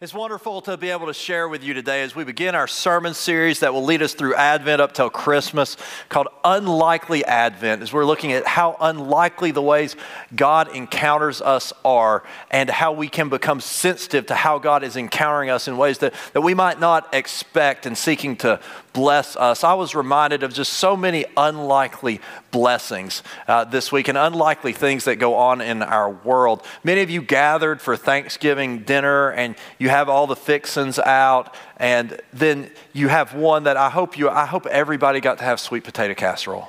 It's wonderful to be able to share with you today as we begin our sermon series that will lead us through Advent up till Christmas called Unlikely Advent, as we're looking at how unlikely the ways God encounters us are and how we can become sensitive to how God is encountering us in ways that, that we might not expect and seeking to bless us. I was reminded of just so many unlikely blessings uh, this week and unlikely things that go on in our world. Many of you gathered for Thanksgiving dinner and you have all the fixins out, and then you have one that I hope you, I hope everybody got to have sweet potato casserole.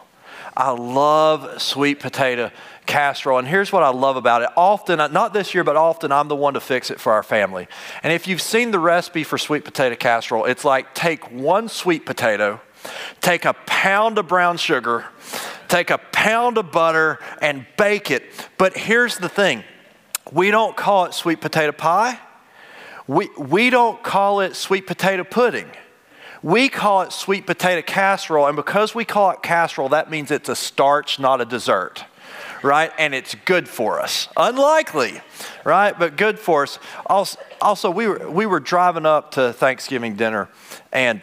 I love sweet potato casserole. And here's what I love about it. Often, not this year, but often, I'm the one to fix it for our family. And if you've seen the recipe for sweet potato casserole, it's like take one sweet potato, take a pound of brown sugar, take a pound of butter, and bake it. But here's the thing we don't call it sweet potato pie, we, we don't call it sweet potato pudding. We call it sweet potato casserole, and because we call it casserole, that means it's a starch, not a dessert right? And it's good for us. Unlikely, right? But good for us. Also, also we, were, we were driving up to Thanksgiving dinner and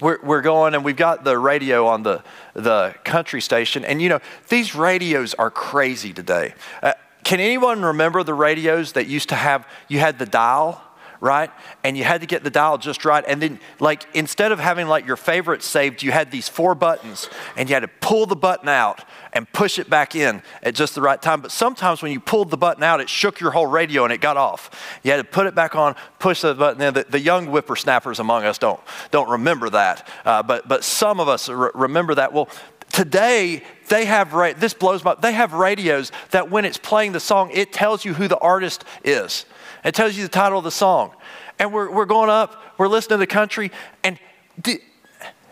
we're, we're going and we've got the radio on the, the country station. And you know, these radios are crazy today. Uh, can anyone remember the radios that used to have, you had the dial? Right? And you had to get the dial just right. And then, like, instead of having like your favorite saved, you had these four buttons and you had to pull the button out and push it back in at just the right time. But sometimes when you pulled the button out, it shook your whole radio and it got off. You had to put it back on, push the button in. The, the young whippersnappers among us don't, don't remember that. Uh, but, but some of us remember that. Well, today they have this blows my they have radios that when it's playing the song it tells you who the artist is it tells you the title of the song. And we're, we're going up, we're listening to the country, and the,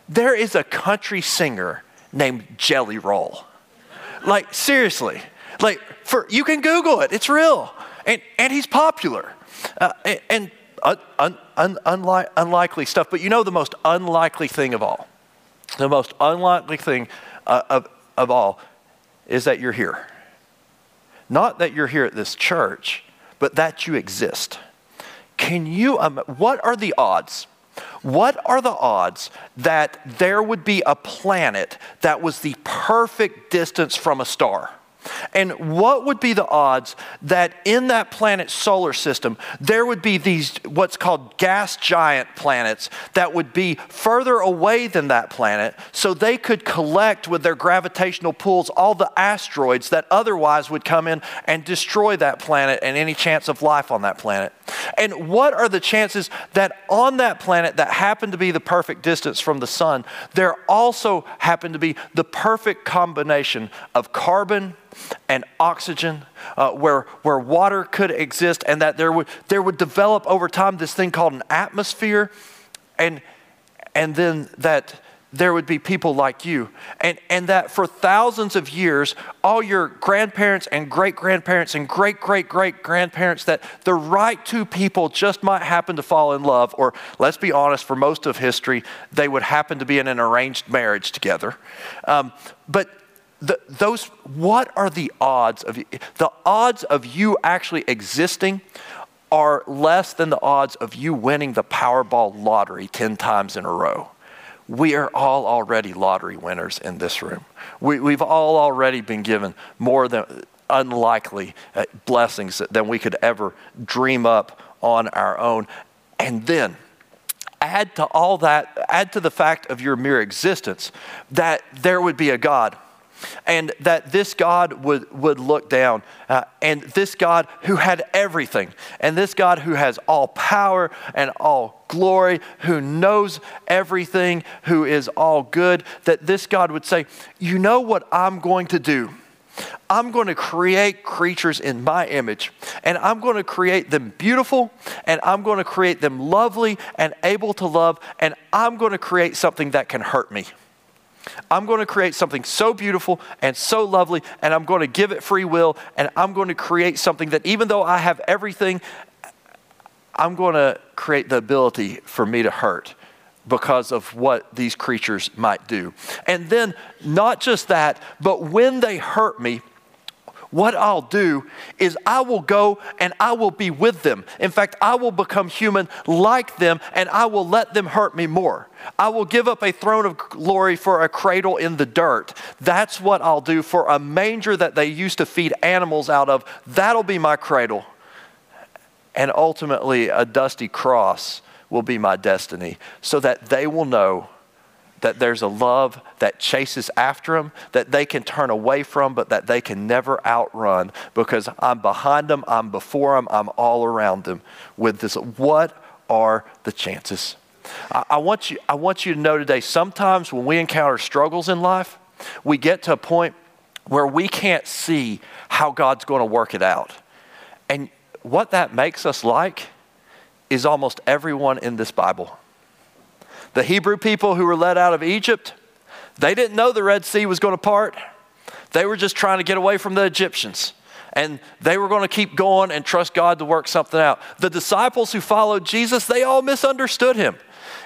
there is a country singer named Jelly Roll. Like, seriously. Like, for, you can Google it, it's real. And, and he's popular. Uh, and, and un, un, un, unli- unlikely stuff. But you know the most unlikely thing of all? The most unlikely thing uh, of, of all is that you're here. Not that you're here at this church, but that you exist. Can you, um, what are the odds? What are the odds that there would be a planet that was the perfect distance from a star? And what would be the odds that in that planet's solar system, there would be these what's called gas giant planets that would be further away than that planet so they could collect with their gravitational pulls all the asteroids that otherwise would come in and destroy that planet and any chance of life on that planet? And what are the chances that on that planet that happened to be the perfect distance from the sun, there also happened to be the perfect combination of carbon? and oxygen, uh, where, where water could exist, and that there would, there would develop over time this thing called an atmosphere, and, and then that there would be people like you. And, and that for thousands of years, all your grandparents and great grandparents and great great great grandparents, that the right two people just might happen to fall in love, or let's be honest, for most of history, they would happen to be in an arranged marriage together. Um, but the, those, what are the odds of the odds of you actually existing are less than the odds of you winning the Powerball lottery 10 times in a row. We are all already lottery winners in this room. We, we've all already been given more than unlikely uh, blessings than we could ever dream up on our own. And then add to all that, add to the fact of your mere existence that there would be a God and that this God would, would look down, uh, and this God who had everything, and this God who has all power and all glory, who knows everything, who is all good, that this God would say, You know what I'm going to do? I'm going to create creatures in my image, and I'm going to create them beautiful, and I'm going to create them lovely and able to love, and I'm going to create something that can hurt me. I'm going to create something so beautiful and so lovely, and I'm going to give it free will, and I'm going to create something that even though I have everything, I'm going to create the ability for me to hurt because of what these creatures might do. And then, not just that, but when they hurt me, what I'll do is I will go and I will be with them. In fact, I will become human like them and I will let them hurt me more. I will give up a throne of glory for a cradle in the dirt. That's what I'll do for a manger that they used to feed animals out of. That'll be my cradle. And ultimately, a dusty cross will be my destiny so that they will know that there's a love that chases after them, that they can turn away from, but that they can never outrun because I'm behind them, I'm before them, I'm all around them with this. What are the chances? I, I, want you, I want you to know today sometimes when we encounter struggles in life, we get to a point where we can't see how God's going to work it out. And what that makes us like is almost everyone in this Bible. The Hebrew people who were led out of Egypt, they didn't know the Red Sea was going to part. They were just trying to get away from the Egyptians. And they were going to keep going and trust God to work something out. The disciples who followed Jesus, they all misunderstood him.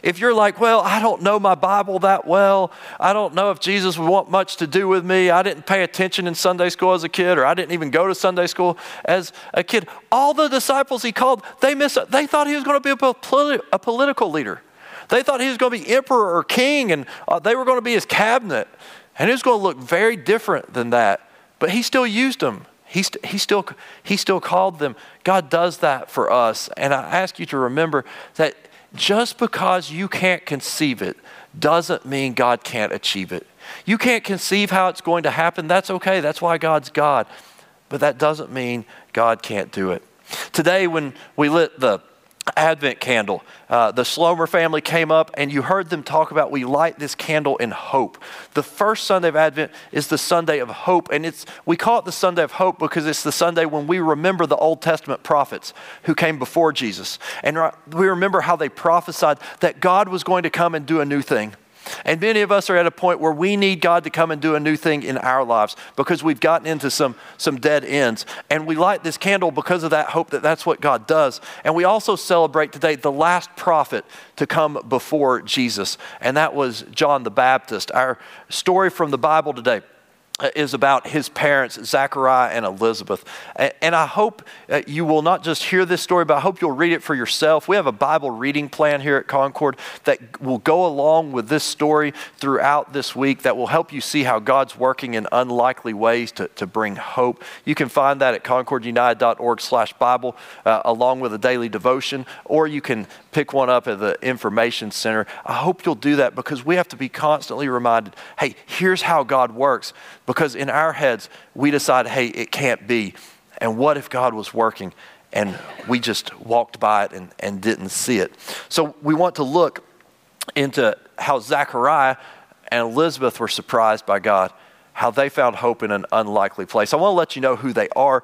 If you're like, well, I don't know my Bible that well, I don't know if Jesus would want much to do with me, I didn't pay attention in Sunday school as a kid, or I didn't even go to Sunday school as a kid, all the disciples he called, they, miss, they thought he was going to be a, politi- a political leader. They thought he was going to be emperor or king, and uh, they were going to be his cabinet. And it was going to look very different than that. But he still used them. He, st- he, still, he still called them. God does that for us. And I ask you to remember that just because you can't conceive it doesn't mean God can't achieve it. You can't conceive how it's going to happen. That's okay. That's why God's God. But that doesn't mean God can't do it. Today, when we lit the Advent candle. Uh, the Slomer family came up, and you heard them talk about we light this candle in hope. The first Sunday of Advent is the Sunday of hope, and it's we call it the Sunday of hope because it's the Sunday when we remember the Old Testament prophets who came before Jesus, and we remember how they prophesied that God was going to come and do a new thing. And many of us are at a point where we need God to come and do a new thing in our lives because we've gotten into some, some dead ends. And we light this candle because of that hope that that's what God does. And we also celebrate today the last prophet to come before Jesus, and that was John the Baptist. Our story from the Bible today is about his parents, Zechariah and Elizabeth. And I hope uh, you will not just hear this story, but I hope you'll read it for yourself. We have a Bible reading plan here at Concord that will go along with this story throughout this week that will help you see how God's working in unlikely ways to, to bring hope. You can find that at concordunited.org slash Bible uh, along with a daily devotion, or you can pick one up at the information center. I hope you'll do that because we have to be constantly reminded, hey, here's how God works because in our heads, we decide, hey, it can't be. And what if God was working and we just walked by it and, and didn't see it? So we want to look into how Zechariah and Elizabeth were surprised by God, how they found hope in an unlikely place. I want to let you know who they are.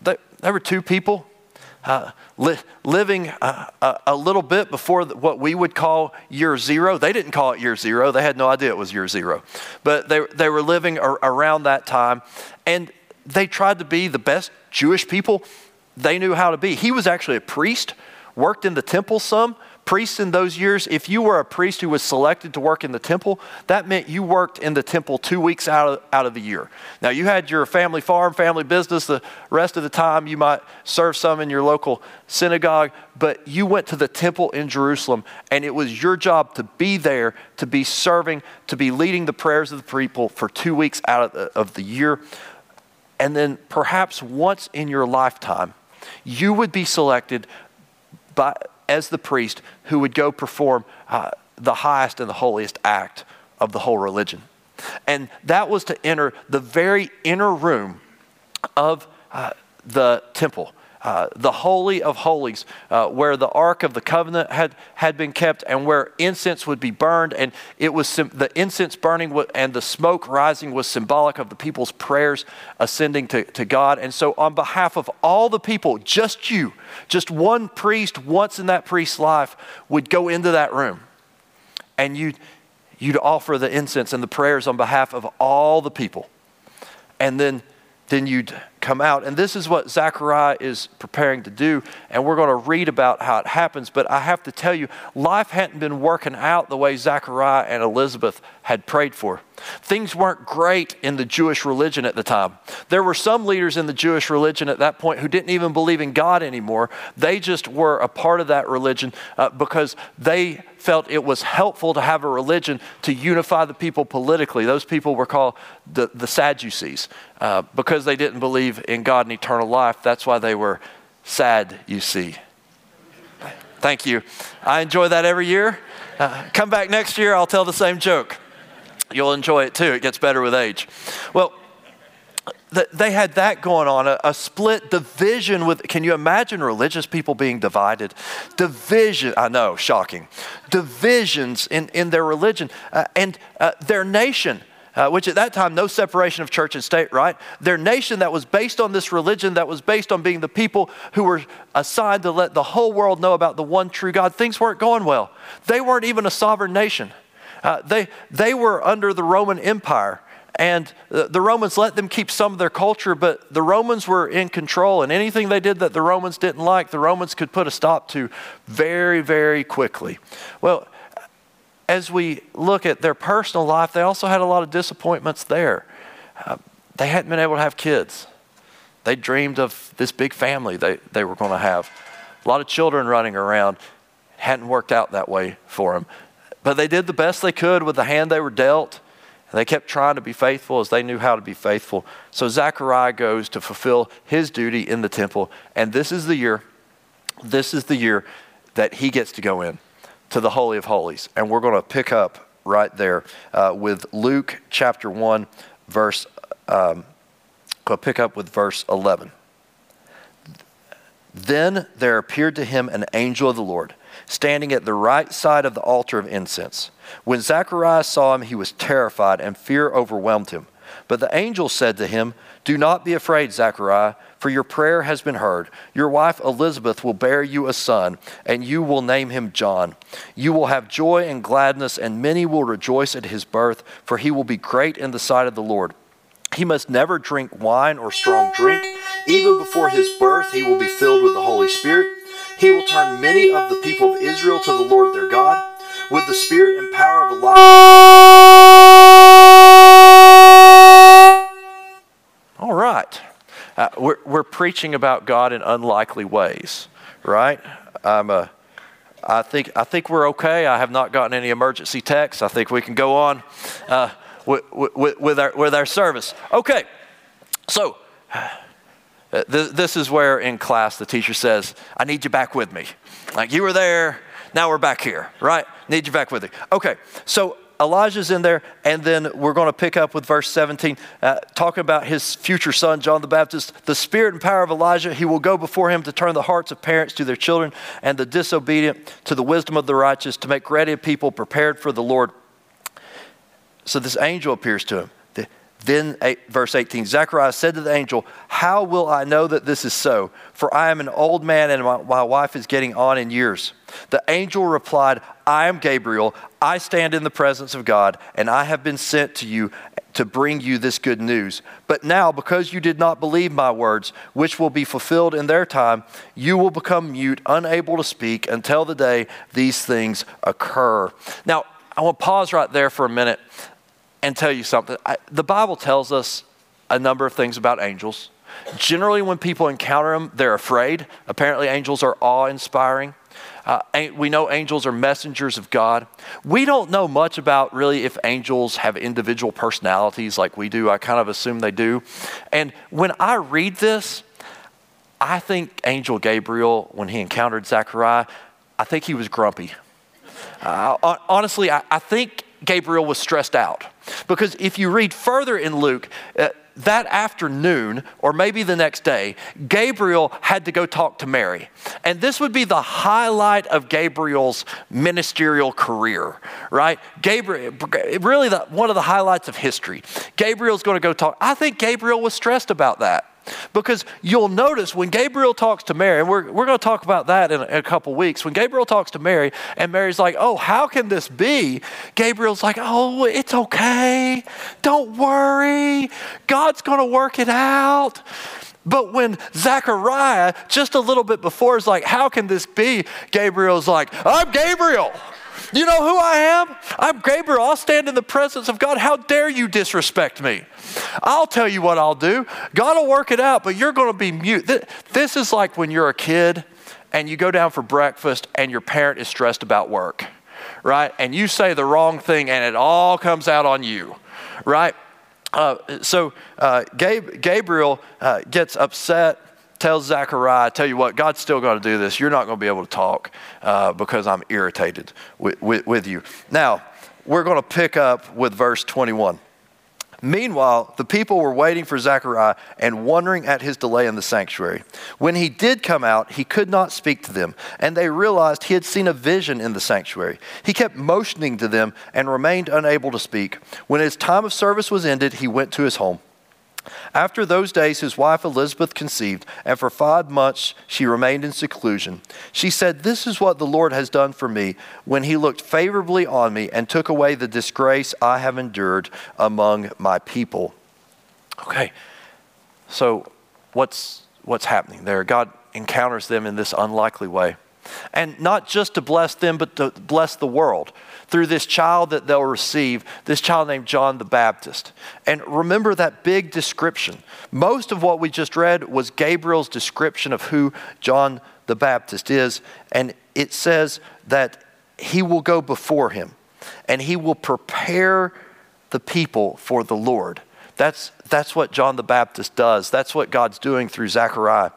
They, they were two people uh, li- living uh, a, a, little bit before what we would call year zero. They didn't call it year zero, they had no idea it was year zero. But they, they were living ar- around that time, and they tried to be the best Jewish people they knew how to be. He was actually a priest, worked in the temple some, priests in those years, if you were a priest who was selected to work in the temple, that meant you worked in the temple two weeks out of, out of the year. Now, you had your family farm, family business. The rest of the time, you might serve some in your local synagogue, but you went to the temple in Jerusalem, and it was your job to be there, to be serving, to be leading the prayers of the people for two weeks out of the, of the year. And then perhaps once in your lifetime, you would be selected by, as the priest who would go perform uh, the highest and the holiest act of the whole religion. And that was to enter the very inner room of uh, the temple. Uh, the Holy of Holies, uh, where the Ark of the Covenant had, had been kept and where incense would be burned. And it was sim- the incense burning and the smoke rising was symbolic of the people's prayers ascending to, to God. And so, on behalf of all the people, just you, just one priest once in that priest's life would go into that room and you'd, you'd offer the incense and the prayers on behalf of all the people. And then then you'd come out. And this is what Zechariah is preparing to do. And we're going to read about how it happens. But I have to tell you, life hadn't been working out the way Zechariah and Elizabeth had prayed for. Things weren't great in the Jewish religion at the time. There were some leaders in the Jewish religion at that point who didn't even believe in God anymore. They just were a part of that religion uh, because they felt it was helpful to have a religion to unify the people politically. Those people were called the, the Sadducees uh, because they didn't believe in God and eternal life. That's why they were sad, you see. Thank you. I enjoy that every year. Uh, come back next year, I'll tell the same joke. You'll enjoy it too. It gets better with age. Well, they had that going on, a, a, split division with, can you imagine religious people being divided? Division, I know, shocking. Divisions in, in their religion uh, and uh, their nation. Uh, which at that time, no separation of church and state, right? Their nation that was based on this religion, that was based on being the people who were assigned to let the whole world know about the one true God, things weren't going well. They weren't even a sovereign nation. Uh, they, they were under the Roman Empire. And the Romans let them keep some of their culture, but the Romans were in control, and anything they did that the Romans didn't like, the Romans could put a stop to very, very quickly. Well, as we look at their personal life, they also had a lot of disappointments there. Uh, they hadn't been able to have kids. They dreamed of this big family they, they were going to have. A lot of children running around. Hadn't worked out that way for them. But they did the best they could with the hand they were dealt. And they kept trying to be faithful as they knew how to be faithful. So Zechariah goes to fulfill his duty in the temple. And this is the year, this is the year that he gets to go in to the Holy of Holies. And we're going to pick up right there uh, with Luke chapter 1, verse, um, to pick up with verse 11. Then there appeared to him an angel of the Lord standing at the right side of the altar of incense. When Zacharias saw him, he was terrified, and fear overwhelmed him. But the angel said to him, Do not be afraid, Zechariah, for your prayer has been heard. Your wife Elizabeth will bear you a son, and you will name him John. You will have joy and gladness, and many will rejoice at his birth, for he will be great in the sight of the Lord. He must never drink wine or strong drink. Even before his birth, he will be filled with the Holy Spirit he will turn many of the people of Israel to the Lord their God with the spirit and power of Elijah. All right. Uh, we're, we're preaching about God in unlikely ways, right? I'm a, I think, I think we're okay. I have not gotten any emergency texts. I think we can go on uh, with, with, with, our, with our service. Okay, so uh, this is where in class the teacher says, I need you back with me. Like you were there, now we're back here, right? Need you back with me. Okay, so Elijah's in there, and then we're going to pick up with verse 17, uh, talking about his future son, John the Baptist. The spirit and power of Elijah, he will go before him to turn the hearts of parents to their children and the disobedient to the wisdom of the righteous, to make ready a people prepared for the Lord. So this angel appears to him. Then, eight, verse 18 Zechariah said to the angel, How will I know that this is so? For I am an old man and my, my wife is getting on in years. The angel replied, I am Gabriel. I stand in the presence of God, and I have been sent to you to bring you this good news. But now, because you did not believe my words, which will be fulfilled in their time, you will become mute, unable to speak until the day these things occur. Now, I want to pause right there for a minute and tell you something. I, the Bible tells us a number of things about angels. Generally, when people encounter them, they're afraid. Apparently, angels are awe inspiring. Uh, we know angels are messengers of God. We don't know much about really if angels have individual personalities like we do. I kind of assume they do. And when I read this, I think Angel Gabriel, when he encountered Zechariah, I think he was grumpy. Uh, honestly, I, I think Gabriel was stressed out. Because if you read further in Luke, uh, that afternoon, or maybe the next day, Gabriel had to go talk to Mary. And this would be the highlight of Gabriel's ministerial career, right? Gabriel, really the, one of the highlights of history. Gabriel's going to go talk. I think Gabriel was stressed about that. Because you'll notice when Gabriel talks to Mary, and we're, we're going to talk about that in a, in a couple weeks. When Gabriel talks to Mary, and Mary's like, Oh, how can this be? Gabriel's like, Oh, it's okay. Don't worry. God's going to work it out. But when Zechariah, just a little bit before, is like, How can this be? Gabriel's like, I'm Gabriel. You know who I am? I'm Gabriel. I'll stand in the presence of God. How dare you disrespect me? I'll tell you what I'll do. God will work it out, but you're going to be mute. This is like when you're a kid and you go down for breakfast and your parent is stressed about work, right? And you say the wrong thing and it all comes out on you, right? Uh, so uh, Gabe, Gabriel uh, gets upset, tells Zechariah, tell you what, God's still going to do this. You're not going to be able to talk uh, because I'm irritated with, with, with you. Now, we're going to pick up with verse 21. Meanwhile, the people were waiting for Zechariah and wondering at his delay in the sanctuary. When he did come out, he could not speak to them, and they realized he had seen a vision in the sanctuary. He kept motioning to them and remained unable to speak. When his time of service was ended, he went to his home. After those days, his wife Elizabeth conceived, and for five months she remained in seclusion. She said, This is what the Lord has done for me when he looked favorably on me and took away the disgrace I have endured among my people. Okay, so what's, what's happening there? God encounters them in this unlikely way. And not just to bless them, but to bless the world through this child that they'll receive, this child named John the Baptist. And remember that big description. Most of what we just read was Gabriel's description of who John the Baptist is. And it says that he will go before him and he will prepare the people for the Lord. That's, that's what John the Baptist does. That's what God's doing through Zechariah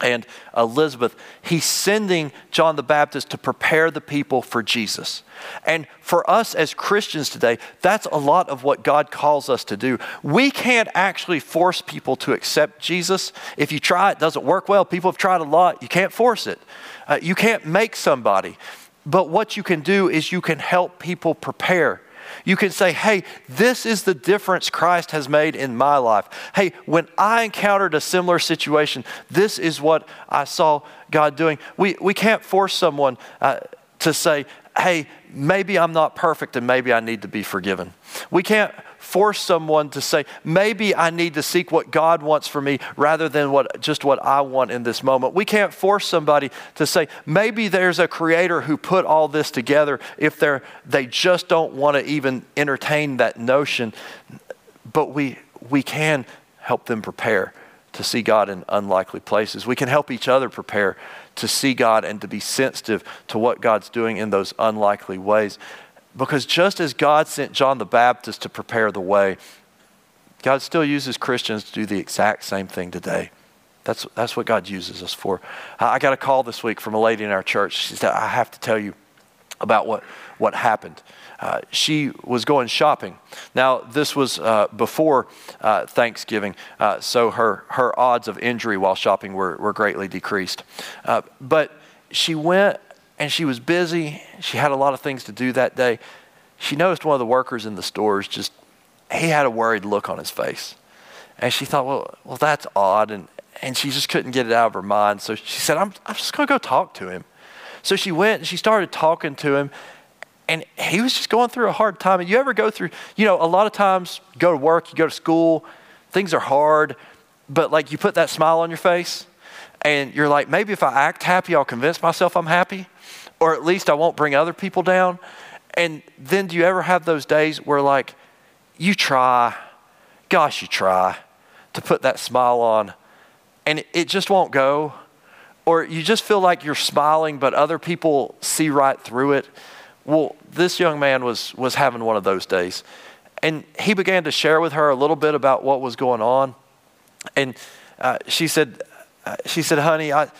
and Elizabeth, he's sending John the Baptist to prepare the people for Jesus. And for us as Christians today, that's a lot of what God calls us to do. We can't actually force people to accept Jesus. If you try, it doesn't work well. People have tried a lot. You can't force it. Uh, you can't make somebody. But what you can do is you can help people prepare. You can say, hey, this is the difference Christ has made in my life. Hey, when I encountered a similar situation, this is what I saw God doing. We, we can't force someone uh, to say, hey, maybe I'm not perfect and maybe I need to be forgiven. We can't force someone to say, maybe I need to seek what God wants for me rather than what, just what I want in this moment. We can't force somebody to say, maybe there's a creator who put all this together if they're, they just don't want to even entertain that notion. But we, we can help them prepare to see God in unlikely places. We can help each other prepare to see God and to be sensitive to what God's doing in those unlikely ways. Because just as God sent John the Baptist to prepare the way, God still uses Christians to do the exact same thing today. That's, that's what God uses us for. I got a call this week from a lady in our church. She said, I have to tell you about what, what happened. Uh, she was going shopping. Now, this was uh, before uh, Thanksgiving, uh, so her, her odds of injury while shopping were, were greatly decreased. Uh, but she went and she was busy. She had a lot of things to do that day. She noticed one of the workers in the stores just, he had a worried look on his face. And she thought, well, well that's odd. And, and she just couldn't get it out of her mind. So she said, I'm, I'm just going to go talk to him. So she went and she started talking to him. And he was just going through a hard time. And you ever go through, you know, a lot of times you go to work, you go to school, things are hard, but like you put that smile on your face and you're like, maybe if I act happy, I'll convince myself I'm happy or at least I won't bring other people down. And then do you ever have those days where, like, you try, gosh, you try to put that smile on, and it just won't go? Or you just feel like you're smiling, but other people see right through it? Well, this young man was, was having one of those days. And he began to share with her a little bit about what was going on. And uh, she said, uh, she said, honey, I,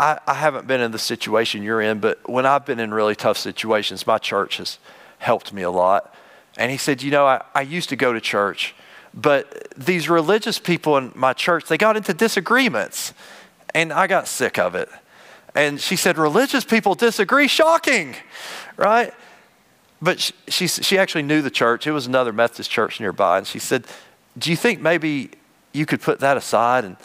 I, I haven't been in the situation you're in, but when I've been in really tough situations, my church has helped me a lot. And he said, You know, I, I used to go to church, but these religious people in my church, they got into disagreements, and I got sick of it. And she said, Religious people disagree? Shocking, right? But she, she, she actually knew the church. It was another Methodist church nearby. And she said, Do you think maybe you could put that aside and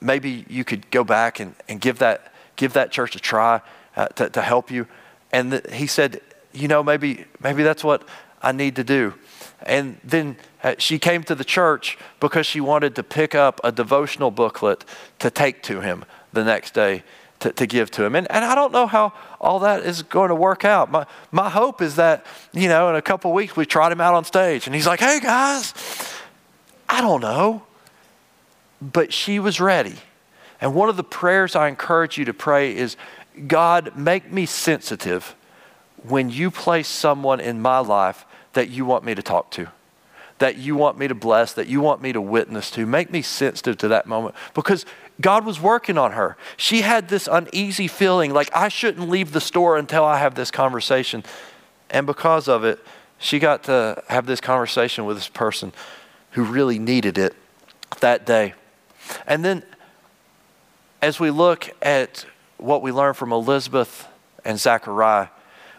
maybe you could go back and, and give that give that church a try uh, to, to help you. And the, he said, you know, maybe, maybe that's what I need to do. And then uh, she came to the church because she wanted to pick up a devotional booklet to take to him the next day. to, to give to him. And, and I don't know how all that is going to work out. My, my hope is that, you know, in a couple weeks we trot him out on stage and he's like, hey guys, I don't know. But she was ready. And one of the prayers I encourage you to pray is God, make me sensitive when you place someone in my life that you want me to talk to, that you want me to bless, that you want me to witness to. Make me sensitive to that moment because God was working on her. She had this uneasy feeling like I shouldn't leave the store until I have this conversation. And because of it, she got to have this conversation with this person who really needed it that day. And then as we look at what we learn from Elizabeth and Zechariah,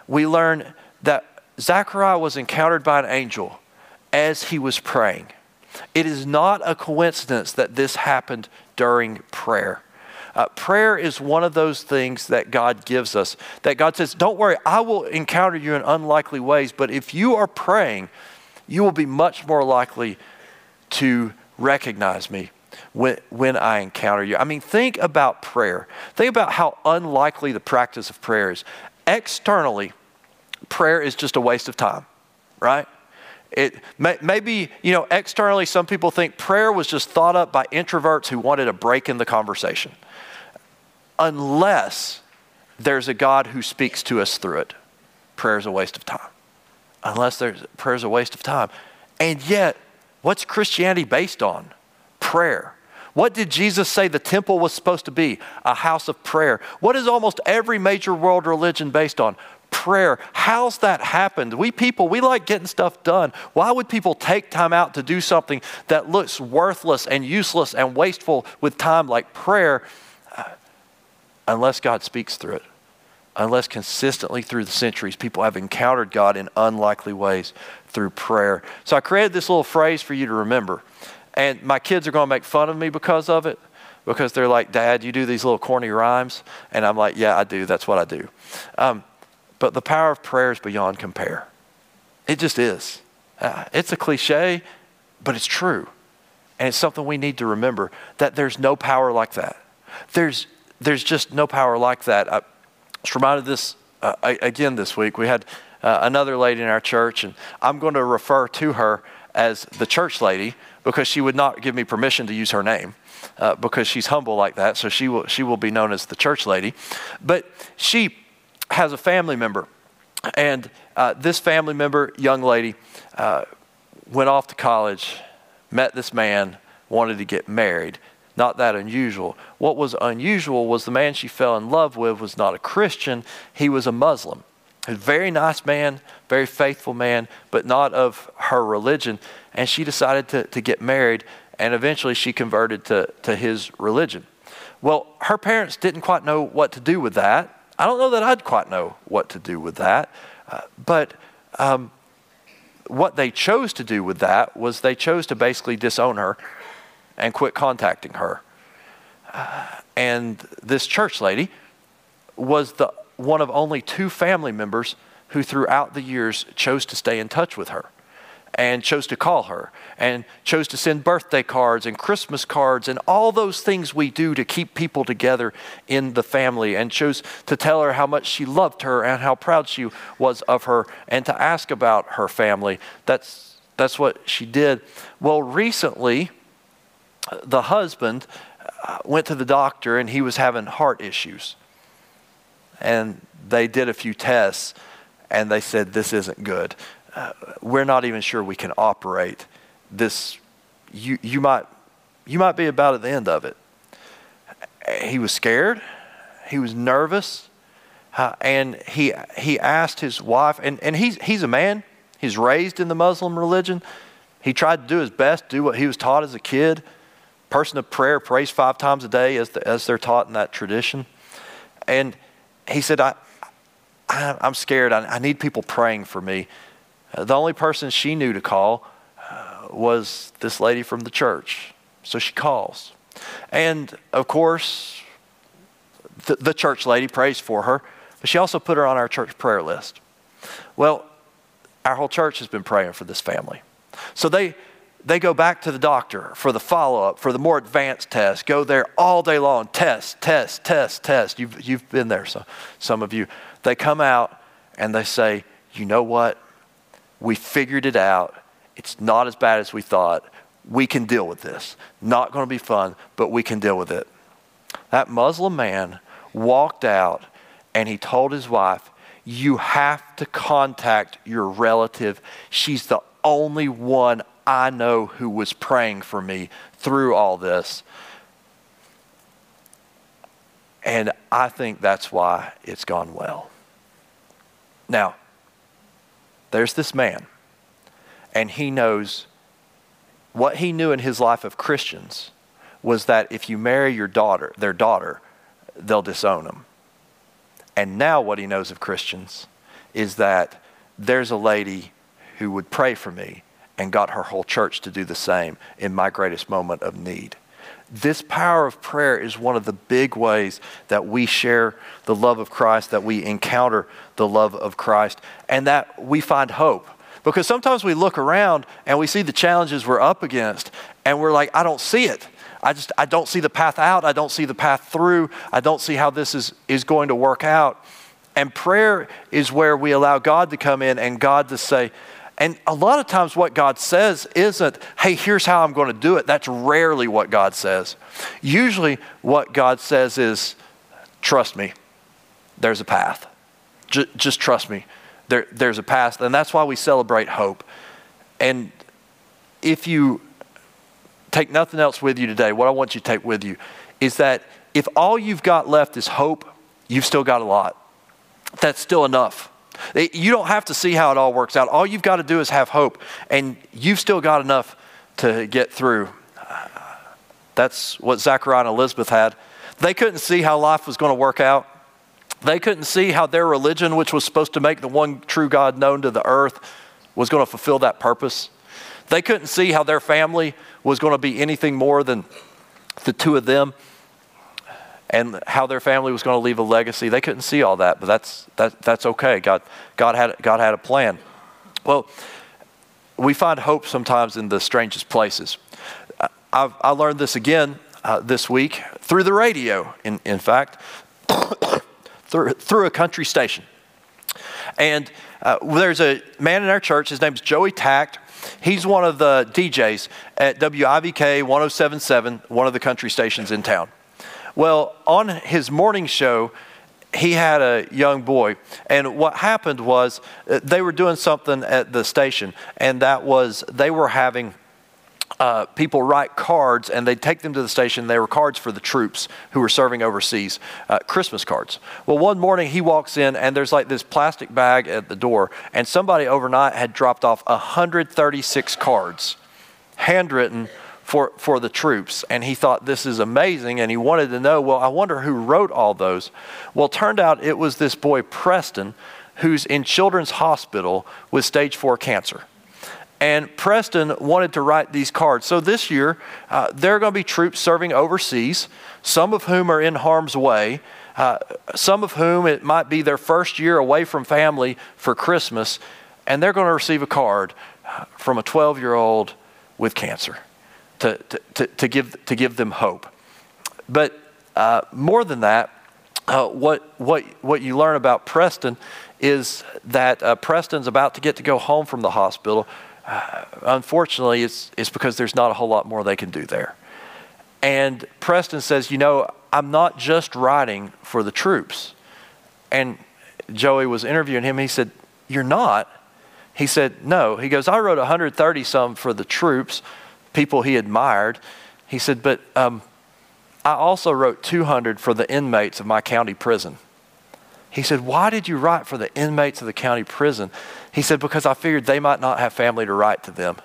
we learn that Zechariah was encountered by an angel as he was praying. It is not a coincidence that this happened during prayer. Uh, prayer is one of those things that God gives us. That God says, Don't worry, I will encounter you in unlikely ways, but if you are praying, you will be much more likely to recognize me when, when I encounter you. I mean, think about prayer. Think about how unlikely the practice of prayer is. Externally, prayer is just a waste of time, right? It may, maybe you know externally some people think prayer was just thought up by introverts who wanted a break in the conversation. Unless there's a God who speaks to us through it, prayer is a waste of time. Unless there's prayer is a waste of time, and yet, what's Christianity based on? Prayer. What did Jesus say the temple was supposed to be? A house of prayer. What is almost every major world religion based on? prayer. How's that happened? We people, we like getting stuff done. Why would people take time out to do something that looks worthless and useless and wasteful with time like prayer uh, unless God speaks through it? Unless consistently through the centuries people have encountered God in unlikely ways through prayer. So I created this little phrase for you to remember. And my kids are going to make fun of me because of it because they're like, Dad, you do these little corny rhymes. And I'm like, Yeah, I do. That's what I do. Um, but the power of prayer is beyond compare. It just is. Uh, it's a cliche, but it's true. And it's something we need to remember that there's no power like that. There's, there's just no power like that. I was reminded this uh, again this week. We had uh, another lady in our church, and I'm going to refer to her as the church lady because she would not give me permission to use her name. Uh, because she's humble like that, so she will she will be known as the church lady. But she has a family member. And uh, this family member, young lady, uh, went off to college, met this man, wanted to get married. Not that unusual. What was unusual was the man she fell in love with was not a Christian, he was a Muslim. A very nice man, very faithful man, but not of her religion. And she decided to, to get married, and eventually she converted to, to his religion. Well, her parents didn't quite know what to do with that. I don't know that I'd quite know what to do with that, uh, but um, what they chose to do with that was they chose to basically disown her and quit contacting her. Uh, and this church lady was the one of only two family members who throughout the years chose to stay in touch with her and chose to call her and chose to send birthday cards and Christmas cards and all those things we do to keep people together in the family and chose to tell her how much she loved her and how proud she was of her and to ask about her family. That's, that's what she did. Well, recently, the husband uh, went to the doctor and he was having heart issues. And they did a few tests and they said, This isn't good we're not even sure we can operate this. You, you, might, you might be about at the end of it. He was scared, he was nervous, uh, and he, he asked his wife, and, and he's, he's a man, he's raised in the Muslim religion. He tried to do his best, do what he was taught as a kid. Person of prayer prays five times a day as, the, as they're taught in that tradition. And he said, I, I, am scared. I, I need people praying for me. Uh, the only person she knew to call uh, was this lady from the church. So she calls. And of course, the, the church lady prays for her, but she also put her on our church prayer list. Well, our whole church has been praying for this family. So they they go back to the doctor for the follow up, for the more advanced test, go there all day long, test, test, test, test. You've, you've been there, so, some of you. They come out and they say, you know what? We figured it out. It's not as bad as we thought. We can deal with this. Not going to be fun, but we can deal with it. That Muslim man walked out and he told his wife, You have to contact your relative. She's the only one I know who was praying for me through all this. And I think that's why it's gone well. Now, there's this man, and he knows what he knew in his life of Christians was that if you marry your daughter, their daughter, they'll disown them. And now what he knows of Christians is that there's a lady who would pray for me and got her whole church to do the same in my greatest moment of need. This power of prayer is one of the big ways that we share the love of Christ, that we encounter the love of Christ, and that we find hope. Because sometimes we look around and we see the challenges we're up against, and we're like, I don't see it. I just I don't see the path out. I don't see the path through. I don't see how this is, is going to work out. And prayer is where we allow God to come in and God to say, and a lot of times, what God says isn't, hey, here's how I'm going to do it. That's rarely what God says. Usually, what God says is, trust me, there's a path. J- just trust me, there, there's a path. And that's why we celebrate hope. And if you take nothing else with you today, what I want you to take with you is that if all you've got left is hope, you've still got a lot. That's still enough. You don't have to see how it all works out. All you've got to do is have hope, and you've still got enough to get through. That's what Zechariah and Elizabeth had. They couldn't see how life was going to work out. They couldn't see how their religion, which was supposed to make the one true God known to the earth, was going to fulfill that purpose. They couldn't see how their family was going to be anything more than the two of them and how their family was going to leave a legacy. They couldn't see all that, but that's, that, that's okay. God, God, had, God had a plan. Well, we find hope sometimes in the strangest places. I've, I learned this again uh, this week through the radio, in, in fact, through, through a country station. And uh, there's a man in our church, his name's Joey Tact. He's one of the DJs at WIVK 1077, one of the country stations in town. Well, on his morning show, he had a young boy, and what happened was uh, they were doing something at the station, and that was they were having uh, people write cards and they'd take them to the station. They were cards for the troops who were serving overseas, uh, Christmas cards. Well, one morning he walks in and there's like this plastic bag at the door, and somebody overnight had dropped off 136 cards, handwritten for, for the troops. And he thought this is amazing. And he wanted to know, well, I wonder who wrote all those. Well, turned out it was this boy, Preston, who's in Children's Hospital with stage four cancer. And Preston wanted to write these cards. So this year, uh, there are going to be troops serving overseas, some of whom are in harm's way, uh, some of whom it might be their first year away from family for Christmas, and they're going to receive a card uh, from a 12 year old with cancer to, to, to, give, to give them hope. But uh, more than that, uh, what, what, what you learn about Preston is that uh, Preston's about to get to go home from the hospital. Uh, unfortunately, it's, it's because there's not a whole lot more they can do there. And Preston says, You know, I'm not just writing for the troops. And Joey was interviewing him. He said, You're not. He said, No. He goes, I wrote 130 some for the troops people he admired. He said, But um, I also wrote 200 for the inmates of my county prison. He said, Why did you write for the inmates of the county prison? He said, Because I figured they might not have family to write to them.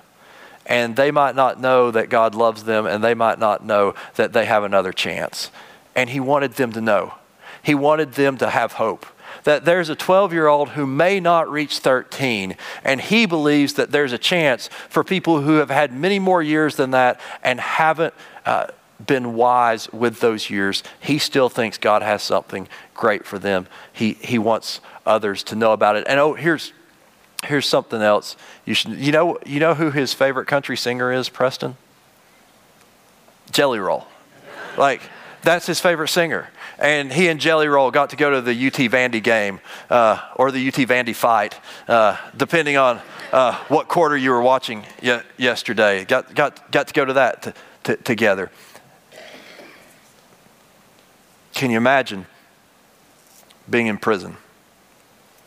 And they might not know that God loves them, and they might not know that they have another chance. And he wanted them to know. He wanted them to have hope that there's a 12 year old who may not reach 13, and he believes that there's a chance for people who have had many more years than that and haven't uh, been wise with those years. He still thinks God has something great for them. He, he wants others to know about it. And oh, here's, here's something else you should you know you know who his favorite country singer is preston jelly roll like that's his favorite singer and he and jelly roll got to go to the ut vandy game uh, or the ut vandy fight uh, depending on uh, what quarter you were watching ye- yesterday got, got, got to go to that t- t- together can you imagine being in prison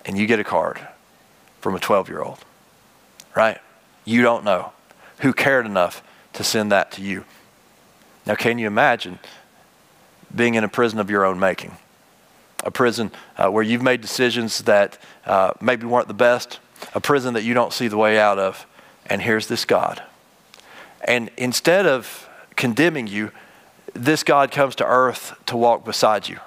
and you get a card from a 12 year old, right? You don't know who cared enough to send that to you. Now, can you imagine being in a prison of your own making? A prison uh, where you've made decisions that uh, maybe weren't the best, a prison that you don't see the way out of, and here's this God. And instead of condemning you, this God comes to earth to walk beside you.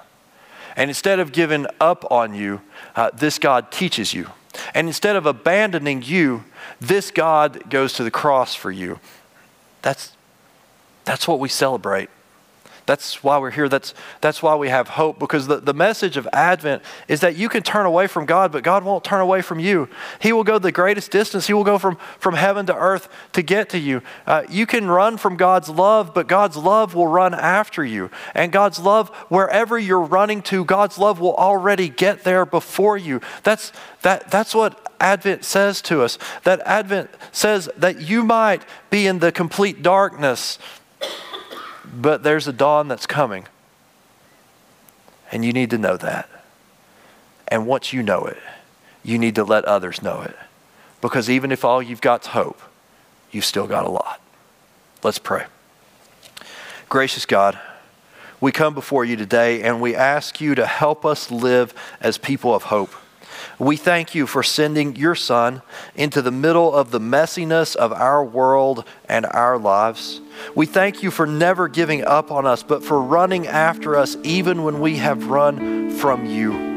And instead of giving up on you, uh, this God teaches you. And instead of abandoning you, this God goes to the cross for you. That's, that's what we celebrate. That's why we're here. That's, that's why we have hope because the, the message of Advent is that you can turn away from God, but God won't turn away from you. He will go the greatest distance. He will go from, from heaven to earth to get to you. Uh, you can run from God's love, but God's love will run after you. And God's love, wherever you're running to, God's love will already get there before you. That's, that, that's what Advent says to us. That Advent says that you might be in the complete darkness but there's a dawn that's coming. And you need to know that. And once you know it, you need to let others know it. Because even if all you've got's hope, you've still got a lot. Let's pray. Gracious God, we come before you today and we ask you to help us live as people of hope. We thank you for sending your son into the middle of the messiness of our world and our lives. We thank you for never giving up on us, but for running after us even when we have run from you.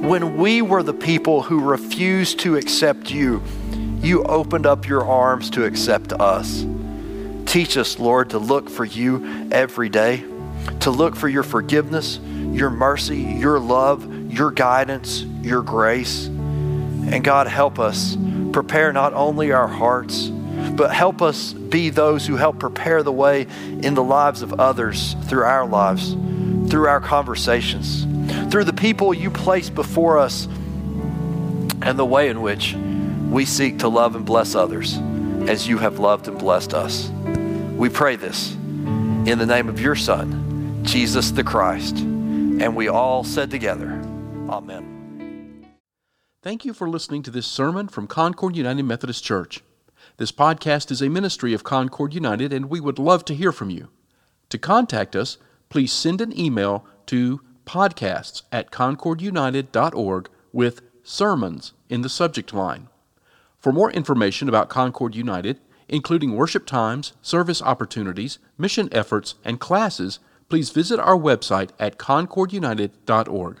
When we were the people who refused to accept you, you opened up your arms to accept us. Teach us, Lord, to look for you every day, to look for your forgiveness, your mercy, your love, your guidance, your grace. And God, help us prepare not only our hearts, but help us be those who help prepare the way in the lives of others through our lives, through our conversations, through the people you place before us, and the way in which we seek to love and bless others as you have loved and blessed us. We pray this in the name of your Son, Jesus the Christ. And we all said together, Amen. Thank you for listening to this sermon from Concord United Methodist Church. This podcast is a ministry of Concord United, and we would love to hear from you. To contact us, please send an email to podcasts at concordunited.org with sermons in the subject line. For more information about Concord United, including worship times, service opportunities, mission efforts, and classes, please visit our website at concordunited.org.